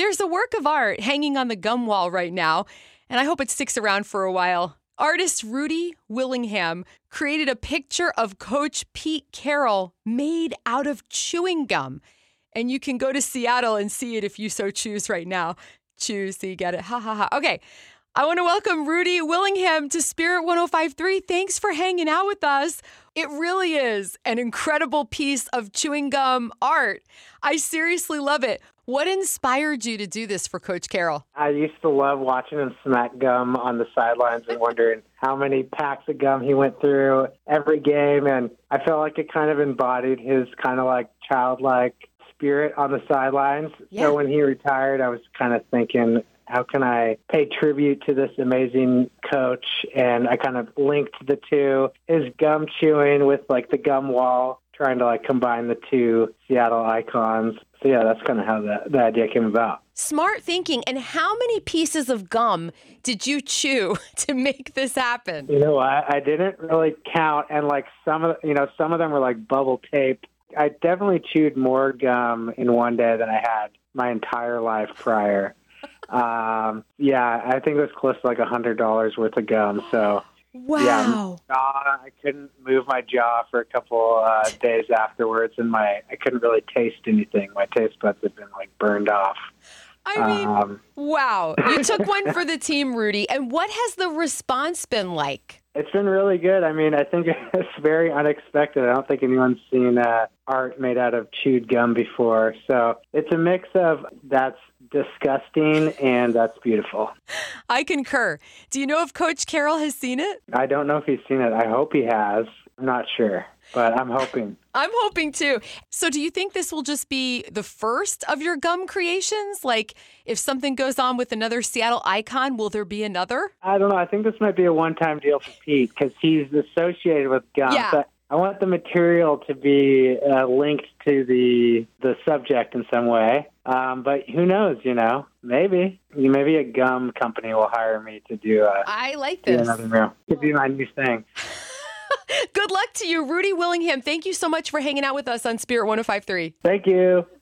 There's a work of art hanging on the gum wall right now, and I hope it sticks around for a while. Artist Rudy Willingham created a picture of Coach Pete Carroll made out of chewing gum. And you can go to Seattle and see it if you so choose right now. Choose so you get it. Ha ha ha. Okay. I want to welcome Rudy Willingham to Spirit 1053. Thanks for hanging out with us. It really is an incredible piece of chewing gum art. I seriously love it. What inspired you to do this for Coach Carroll? I used to love watching him smack gum on the sidelines and wondering how many packs of gum he went through every game. And I felt like it kind of embodied his kind of like childlike spirit on the sidelines. Yeah. So when he retired, I was kind of thinking, how can I pay tribute to this amazing coach? And I kind of linked the two, his gum chewing with like the gum wall, trying to like combine the two Seattle icons. So yeah, that's kind of how the, the idea came about. Smart thinking. And how many pieces of gum did you chew to make this happen? You know, I, I didn't really count, and like some of you know some of them were like bubble tape. I definitely chewed more gum in one day than I had my entire life prior. Um, yeah, I think it was close to like a hundred dollars worth of gum. So Wow. jaw, I couldn't move my jaw for a couple uh, days afterwards, and my I couldn't really taste anything. My taste buds had been like burned off. I mean, Um, wow. You took one for the team, Rudy. And what has the response been like? It's been really good. I mean, I think it's very unexpected. I don't think anyone's seen uh, art made out of chewed gum before. So it's a mix of that's disgusting and that's beautiful. I concur. Do you know if Coach Carroll has seen it? I don't know if he's seen it. I hope he has. I'm not sure, but I'm hoping. I'm hoping too. So, do you think this will just be the first of your gum creations? Like, if something goes on with another Seattle icon, will there be another? I don't know. I think this might be a one-time deal for Pete because he's associated with gum. Yeah. But I want the material to be uh, linked to the the subject in some way. Um, but who knows? You know, maybe maybe a gum company will hire me to do a I like this. another mural. Could be my new thing. Good luck to you, Rudy Willingham. Thank you so much for hanging out with us on Spirit 1053. Thank you.